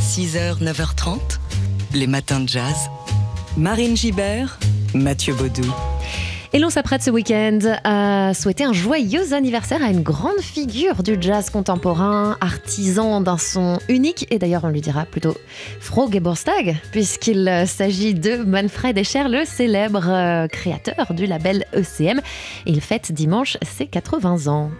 6h, 9h30, les matins de jazz. Marine Gibert, Mathieu Baudou. Et l'on s'apprête ce week-end à souhaiter un joyeux anniversaire à une grande figure du jazz contemporain, artisan d'un son unique, et d'ailleurs on lui dira plutôt Frogeborstag, puisqu'il s'agit de Manfred Escher, le célèbre euh, créateur du label ECM. Il fête dimanche ses 80 ans.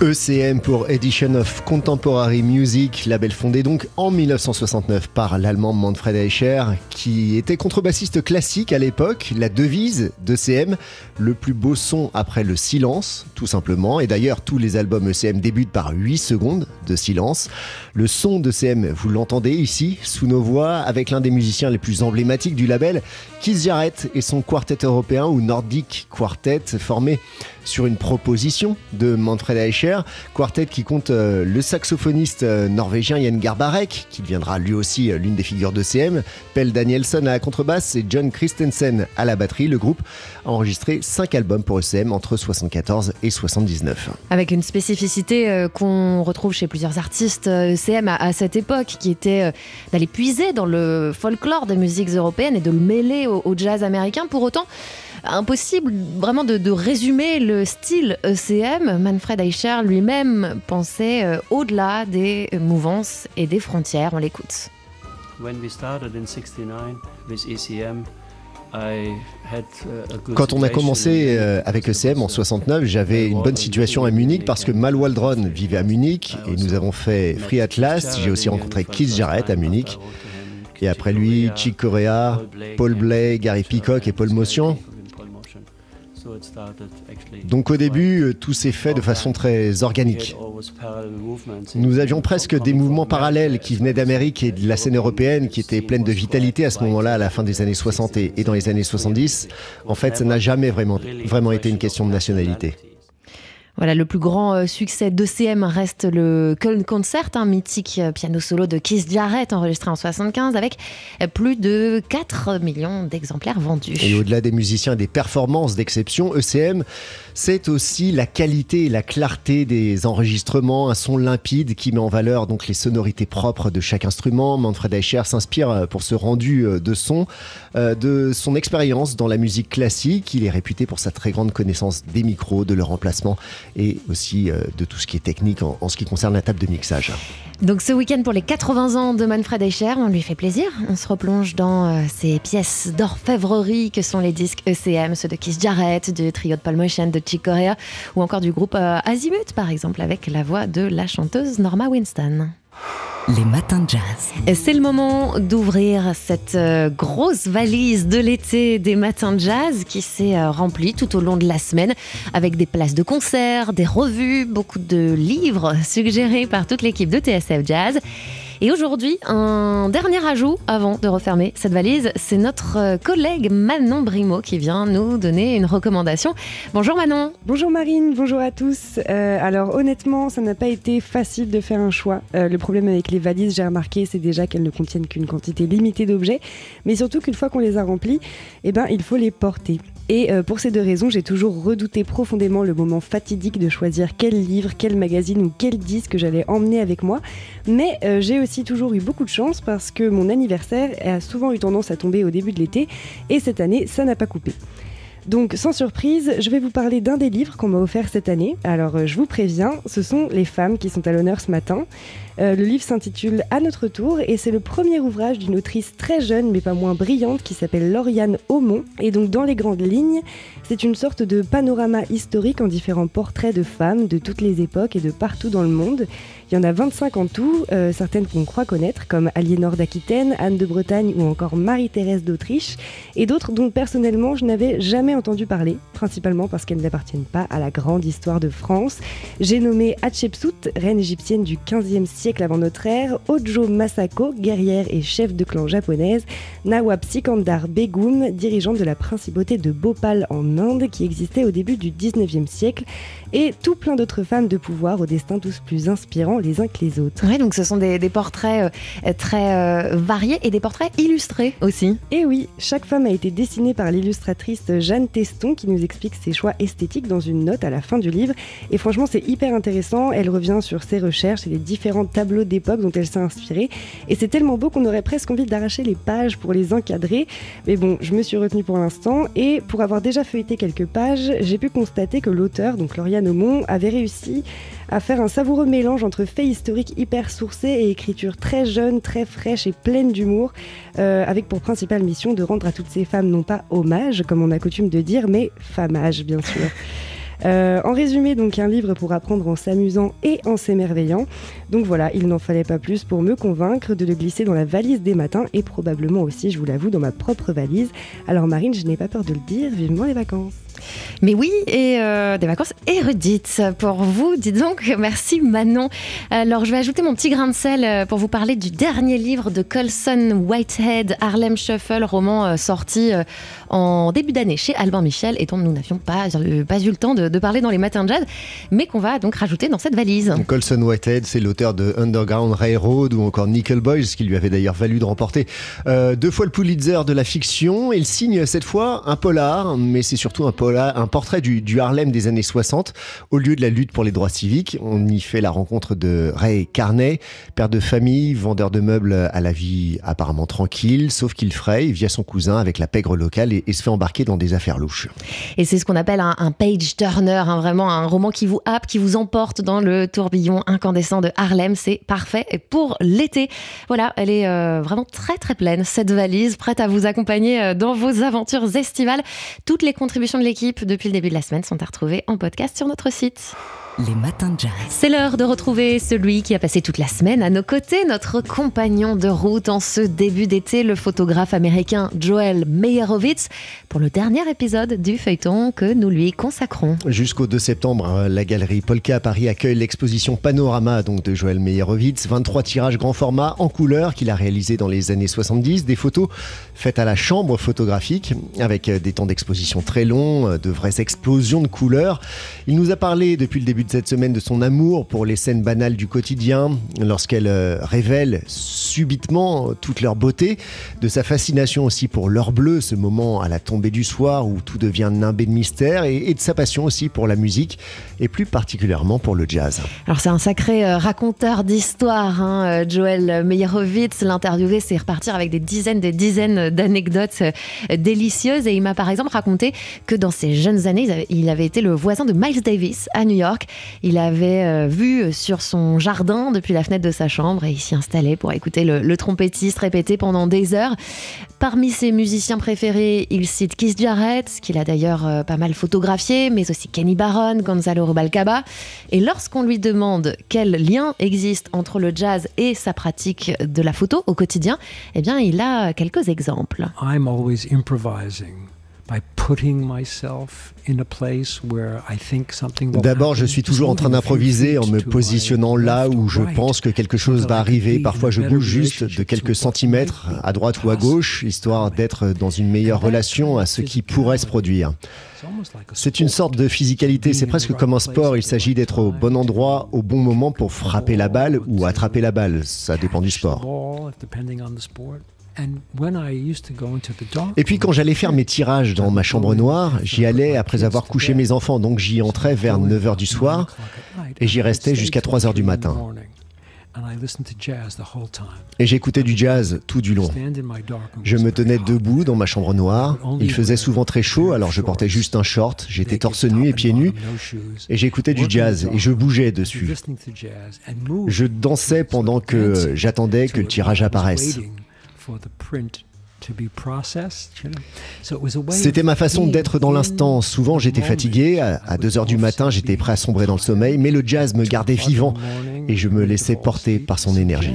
ECM pour Edition of Contemporary Music, label fondé donc en 1969 par l'allemand Manfred Eicher, qui était contrebassiste classique à l'époque. La devise d'ECM, le plus beau son après le silence, tout simplement. Et d'ailleurs, tous les albums ECM débutent par 8 secondes de silence. Le son d'ECM, vous l'entendez ici, sous nos voix, avec l'un des musiciens les plus emblématiques du label, Keith Jarrett et son quartet européen ou Nordic Quartet, formé sur une proposition de Manfred Eicher, quartet qui compte euh, le saxophoniste euh, norvégien Jan Garbarek, qui deviendra lui aussi euh, l'une des figures de CM, Pelle Danielson à la contrebasse et John Christensen à la batterie. Le groupe a enregistré 5 albums pour ECM entre 74 et 79. Avec une spécificité qu'on retrouve chez plusieurs artistes ECM à, cette époque, qui était d'aller puiser dans le folklore des musiques européennes et de le mêler au jazz américain. Pour autant, impossible vraiment de, résumer le style ECM. Manfred Eicher lui-même pensait euh, au-delà des mouvances et des frontières. On l'écoute. Quand on a commencé euh, avec ECM en 69, j'avais une bonne situation à Munich parce que Mal Waldron vivait à Munich et nous avons fait Free Atlas. J'ai aussi rencontré Keith Jarrett à Munich. Et après lui, Chick Corea, Paul Blay, Gary Peacock et Paul Motion. Donc au début, euh, tout s'est fait de façon très organique. Nous avions presque des mouvements parallèles qui venaient d'Amérique et de la scène européenne qui étaient pleines de vitalité à ce moment-là, à la fin des années 60 et dans les années 70. En fait, ça n'a jamais vraiment, vraiment été une question de nationalité. Voilà, le plus grand euh, succès d'ECM reste le Köln Concert, un mythique euh, piano solo de Keith Jarrett enregistré en 75 avec euh, plus de 4 millions d'exemplaires vendus. Et au-delà des musiciens et des performances d'exception, ECM, c'est aussi la qualité et la clarté des enregistrements, un son limpide qui met en valeur donc les sonorités propres de chaque instrument. Manfred Eicher s'inspire pour ce rendu de son de son expérience dans la musique classique. Il est réputé pour sa très grande connaissance des micros, de leur emplacement et aussi euh, de tout ce qui est technique en, ce qui concerne la table de mixage. Donc ce week-end pour les 80 ans de Manfred Eicher, on lui fait plaisir. On se replonge dans euh, ces pièces d'orfèvrerie que sont les disques ECM, ceux de Keith Jarrett, du trio de Paul Motion, de Chick Corea ou encore du groupe euh, Azimut par exemple avec la voix de la chanteuse Norma Winston. Les matins de jazz. C'est le moment d'ouvrir cette euh, grosse valise de l'été des matins de jazz qui s'est euh, remplie tout au long de la semaine avec des places de concert, des revues, beaucoup de livres suggérés par toute l'équipe de TSF Jazz. Et aujourd'hui, un dernier ajout avant de refermer cette valise, c'est notre euh, collègue Manon Brimo qui vient nous donner une recommandation. Bonjour Manon. Bonjour Marine, bonjour à tous. Euh, alors honnêtement, ça n'a pas été facile de faire un choix. Euh, le problème avec les valises, j'ai remarqué, c'est déjà qu'elles ne contiennent qu'une quantité limitée d'objets, mais surtout qu'une fois qu'on les a remplis, eh ben, il faut les porter. Et pour ces deux raisons, j'ai toujours redouté profondément le moment fatidique de choisir quel livre, quel magazine ou quel disque j'allais emmener avec moi. Mais j'ai aussi aussi toujours eu beaucoup de chance parce que mon anniversaire a souvent eu tendance à tomber au début de l'été et cette année, ça n'a pas coupé. Donc sans surprise, je vais vous parler d'un des livres qu'on m'a offert cette année. Alors euh, je vous préviens, ce sont les femmes qui sont à l'honneur ce matin. Euh, le livre s'intitule À notre tour et c'est le premier ouvrage d'une autrice très jeune mais pas moins brillante qui s'appelle Lauriane Aumont. Et donc dans les grandes lignes, c'est une sorte de panorama historique en différents portraits de femmes de toutes les époques et de partout dans le monde. Il y en a 25 en tout, euh, certaines qu'on croit connaître, comme Aliénor d'Aquitaine, Anne de Bretagne ou encore Marie-Thérèse d'Autriche, et d'autres dont personnellement je n'avais jamais entendu parler, principalement parce qu'elles n'appartiennent pas à la grande histoire de France. J'ai nommé Hatshepsut, reine égyptienne du 15e siècle siècle avant notre ère, Ojo Masako, guerrière et chef de clan japonaise, Nawab Sikandar Begum, dirigeante de la principauté de Bhopal en Inde qui existait au début du 19e siècle, et tout plein d'autres femmes de pouvoir au destin tous plus inspirants les uns que les autres. Oui, donc ce sont des, portraits euh, très euh, variés et des portraits illustrés aussi. Et oui, chaque femme a été dessinée par l'illustratrice Jeanne Teston qui nous explique ses choix esthétiques dans une note à la fin du livre. Et franchement, c'est hyper intéressant. Elle revient sur ses recherches et les différents tableaux d'époque dont elle s'est inspirée. Et c'est tellement beau qu'on aurait presque envie d'arracher les pages pour les encadrer. Mais bon, je me suis retenue pour l'instant. Et pour avoir déjà feuilleté quelques pages, j'ai pu constater que l'auteur, donc Lauriane Aumont, avait réussi à faire un savoureux mélange entre faits historiques hyper sourcés et écriture très jeune, très fraîche et pleine d'humour, euh, avec pour principale mission de rendre à toutes ces femmes non pas hommage, comme on a coutume de dire, mais famage, bien sûr. Euh, en résumé, donc un livre pour apprendre en s'amusant et en s'émerveillant. Donc voilà, il n'en fallait pas plus pour me convaincre de le glisser dans la valise des matins et probablement aussi, je vous l'avoue, dans ma propre valise. Alors Marine, je n'ai pas peur de le dire, vivement les vacances. Mais oui, et euh, des vacances érudites pour vous, dis donc. Merci Manon. Alors je vais ajouter mon petit grain de sel euh, pour vous parler du dernier livre de Colson Whitehead, Harlem Shuffle, roman euh, sorti en début d'année chez Albin Michel et dont nous n'avions pas, pas eu le temps de, parler dans les matins de jazz, mais qu'on va donc rajouter dans cette valise. Colson Whitehead, c'est l'auteur de Underground Railroad ou encore Nickel Boys, qui lui avait d'ailleurs valu de remporter deux fois le Pulitzer de la fiction. Il signe cette fois un polar, mais c'est surtout un polar un portrait du, Harlem des années 60. Au lieu de la lutte pour les droits civiques, on y fait la rencontre de Ray Carney, père de famille, vendeur de meubles à la vie apparemment tranquille, sauf qu'il fraye via son cousin avec la pègre locale et, se fait embarquer dans des affaires louches. Et c'est ce qu'on appelle un, page turner, hein, vraiment un roman qui vous happe, qui vous emporte dans le tourbillon incandescent de Harlem. C'est parfait pour l'été. Voilà, elle est euh, vraiment très très pleine, cette valise, prête à vous accompagner euh, dans vos aventures estivales. Toutes les contributions de l'équipe depuis le début de la semaine sont à retrouver en podcast sur notre site. Les matins de jazz. C'est l'heure de retrouver celui qui a passé toute la semaine à nos côtés, notre compagnon de route en ce début d'été, le photographe américain Joel Meyerowitz, pour le dernier épisode du feuilleton que nous lui consacrons. Jusqu'au 2 septembre, hein, la galerie Polka à Paris accueille l'exposition Panorama donc de Joel Meyerowitz, 23 tirages grand format en couleur qu'il a réalisé dans les années 70, des photos faites à la chambre photographique avec des temps d'exposition très longs, de vraies explosions de couleurs. Il nous a parlé depuis le début cette semaine de son amour pour les scènes banales du quotidien, lorsqu'elle euh, révèle subitement toute leur beauté, de sa fascination aussi pour l'heure bleue, ce moment à la tombée du soir où tout devient nimbé de mystère, et, de sa passion aussi pour la musique, et plus particulièrement pour le jazz. Alors c'est un sacré euh, raconteur d'histoire, hein, euh, Joël Meyerowitz. L'interviewer, c'est repartir avec des dizaines des dizaines d'anecdotes délicieuses, et il m'a par exemple raconté que dans ses jeunes années, il avait été le voisin de Miles Davis à New York, il avait euh, vu sur son jardin depuis la fenêtre de sa chambre et il s'y installait pour écouter le, trompettiste répéter pendant des heures. Parmi ses musiciens préférés, il cite Keith Jarrett, qu'il a d'ailleurs euh, pas mal photographié, mais aussi Kenny Barron, Gonzalo Rubalcaba. Et lorsqu'on lui demande quel lien existe entre le jazz et sa pratique de la photo au quotidien, eh bien, il a quelques exemples. I'm always improvising. D'abord, je suis toujours en train d'improviser en me positionnant là où je pense que quelque chose va arriver. Parfois, je bouge juste de quelques centimètres à droite ou à gauche, histoire d'être dans une meilleure relation à ce qui pourrait se produire. C'est une sorte de physicalité, c'est presque comme un sport, il s'agit d'être au bon endroit, au bon moment pour frapper la balle ou attraper la balle, ça dépend du sport. Et puis quand j'allais faire mes tirages dans ma chambre noire, j'y allais après avoir couché mes enfants, donc j'y entrais vers 9h du soir et j'y restais jusqu'à 3h du matin. Et j'écoutais du jazz tout du long. Je me tenais debout dans ma chambre noire. Il faisait souvent très chaud, alors je portais juste un short. J'étais torse nu et pieds nus. Et j'écoutais du jazz et je bougeais dessus. Je dansais pendant que j'attendais que le tirage apparaisse. C'était ma façon d'être dans l'instant. Souvent j'étais fatigué, à 2 heures du matin j'étais prêt à sombrer dans le sommeil, mais le jazz me gardait vivant et je me laissais porter par son énergie.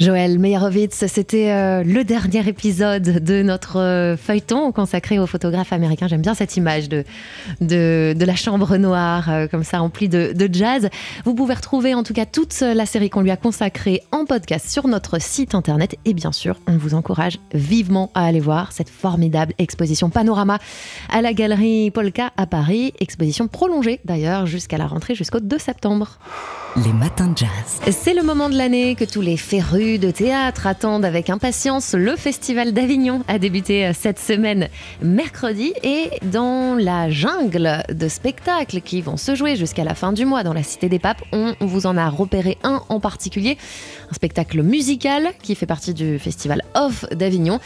Joël Meyerowitz, c'était euh, le dernier épisode de notre euh, feuilleton consacré aux photographes américains. J'aime bien cette image de, de, la chambre noire, euh, comme ça, remplie de, de, jazz. Vous pouvez retrouver en tout cas toute la série qu'on lui a consacrée en podcast sur notre site internet. Et bien sûr, on vous encourage vivement à aller voir cette formidable exposition Panorama à la galerie Polka à Paris. Exposition prolongée d'ailleurs jusqu'à la rentrée, jusqu'au 2 septembre. Les matins de jazz. C'est le moment de l'année que tous les férus de théâtre attendent avec impatience. Le Festival d'Avignon a débuté euh, cette semaine mercredi et dans la jungle de spectacles qui vont se jouer jusqu'à la fin du mois dans la Cité des Papes, on vous en a repéré un en particulier, un spectacle musical qui fait partie du Festival Off d'Avignon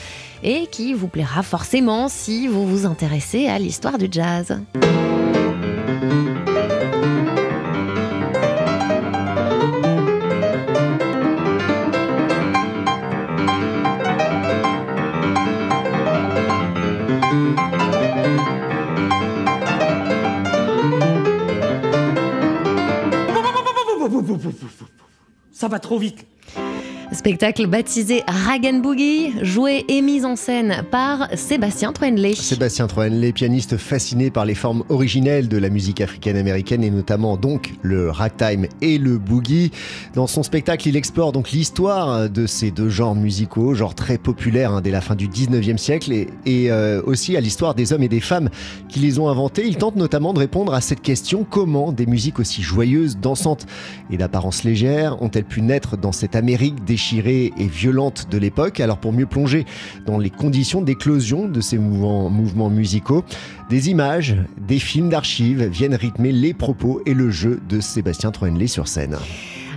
et qui vous plaira forcément si vous vous intéressez à l'histoire du jazz. Ça va trop vite. Spectacle baptisé Rag Boogie, joué et mis en scène par Sébastien Troenley. Sébastien Troenley, pianiste fasciné par les formes originelles de la musique africaine-américaine et notamment donc le ragtime et le boogie. Dans son spectacle, il explore donc l'histoire de ces deux genres musicaux, genre très populaires hein, dès la fin du 19e siècle et, euh, aussi à l'histoire des hommes et des femmes qui les ont inventés. Il tente notamment de répondre à cette question comment des musiques aussi joyeuses, dansantes et d'apparence légère ont-elles pu naître dans cette Amérique des et violente de l'époque. Alors pour mieux plonger dans les conditions d'éclosion de ces mouvements, musicaux, des images, des films d'archives viennent rythmer les propos et le jeu de Sébastien Troenley sur scène.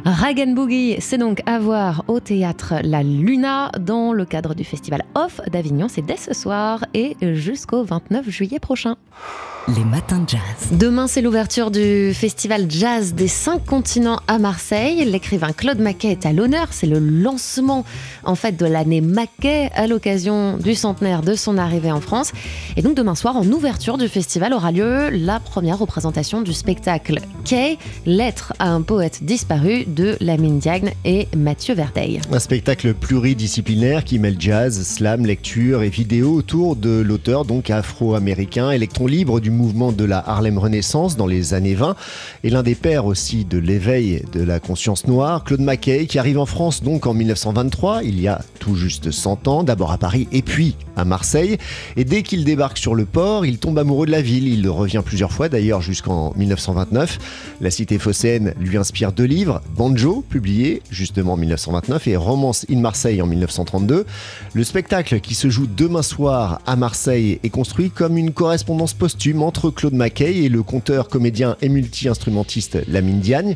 Rag Boogie, c'est donc à voir au théâtre La Luna dans le cadre du festival Off d'Avignon. C'est dès ce soir et jusqu'au 29 juillet prochain. Les matins de jazz. Demain, c'est l'ouverture du festival jazz des cinq continents à Marseille. L'écrivain Claude Maquet est à l'honneur. C'est le lancement, en fait, de l'année Maquet à l'occasion du centenaire de son arrivée en France. Et donc, demain soir, en ouverture du festival, aura lieu la première représentation du spectacle Kay, Lettre à un poète disparu de Lamine Diagne et Mathieu Verdeil. Un spectacle pluridisciplinaire qui mêle jazz, slam, lecture et vidéo autour de l'auteur, donc afro-américain, électron libre du mouvement de la Harlem Renaissance dans les années 20 et l'un des pères aussi de l'éveil de la conscience noire, Claude Mackay, qui arrive en France donc en 1923, il y a tout juste 100 ans, d'abord à Paris et puis à Marseille. Et dès qu'il débarque sur le port, il tombe amoureux de la ville. Il revient plusieurs fois d'ailleurs jusqu'en 1929. La cité phocéenne lui inspire deux livres, Banjo, publié justement en 1929, et Romance in Marseille en 1932. Le spectacle qui se joue demain soir à Marseille est construit comme une correspondance posthume entre Claude Mackay et le conteur, comédien et multi-instrumentiste Lamine Diagne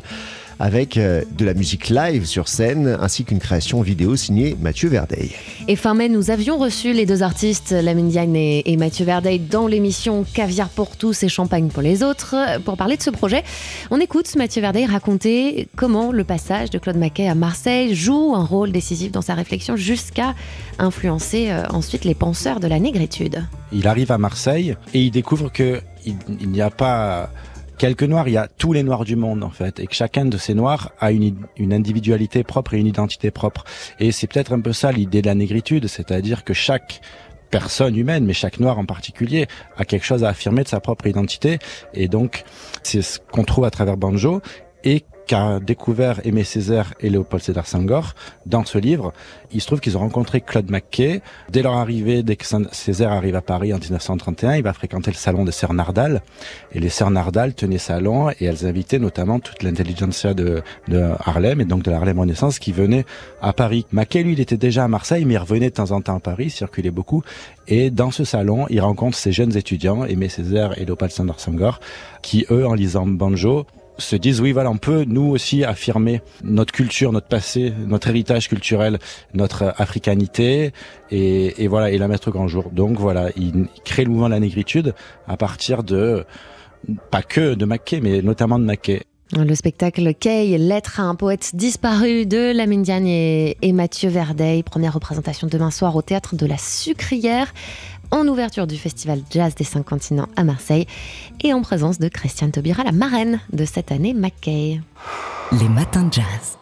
avec euh, de la musique live sur scène ainsi qu'une création vidéo signée Mathieu Verdeil. Et fin mai, nous avions reçu les deux artistes, Lamine Diagne et, Mathieu Verdeil, dans l'émission Caviar pour tous et Champagne pour les autres. Pour parler de ce projet, on écoute Mathieu Verdeil raconter comment le passage de Claude Maquet à Marseille joue un rôle décisif dans sa réflexion jusqu'à influencer euh, ensuite les penseurs de la négritude. Il arrive à Marseille et il découvre que il n'y a pas quelques noirs, il y a tous les noirs du monde en fait, et que chacun de ces noirs a une, une individualité propre et une identité propre. Et c'est peut-être un peu ça l'idée de la négritude, c'est-à-dire que chaque personne humaine, mais chaque noir en particulier, a quelque chose à affirmer de sa propre identité. Et donc, c'est ce qu'on trouve à travers Banjo et qu'a découvert Aimé Césaire et Léopold Sédar Senghor dans ce livre. Il se trouve qu'ils ont rencontré Claude McKay. Dès leur arrivée, dès que Césaire arrive à Paris en 1931, il va fréquenter le salon des Sœurs. Et les Sœurs tenaient salon et elles invitaient notamment toute l'intelligentsia de, de, Harlem et donc de la Harlem Renaissance qui venait à Paris. McKay, lui, il était déjà à Marseille, mais il revenait de temps en temps à Paris, circulait beaucoup. Et dans ce salon, il rencontre ces jeunes étudiants, Aimé Césaire et Léopold Sédar Senghor, qui, eux, en lisant Banjo, se disent oui voilà on peut nous aussi affirmer notre culture, notre passé, notre héritage culturel, notre africanité et, voilà et la mettre au grand jour. Donc voilà, il crée le mouvement de la négritude à partir de pas que de Mackay mais notamment de Mackay. Le spectacle Kay, Lettre à un poète disparu de Lamine Diagne et Mathieu Verdeil. Première représentation demain soir au théâtre de la Sucrière en ouverture du festival Jazz des Cinq Continents à Marseille et en présence de Christiane Taubira, la marraine de cette année Mackay. Les matins de jazz.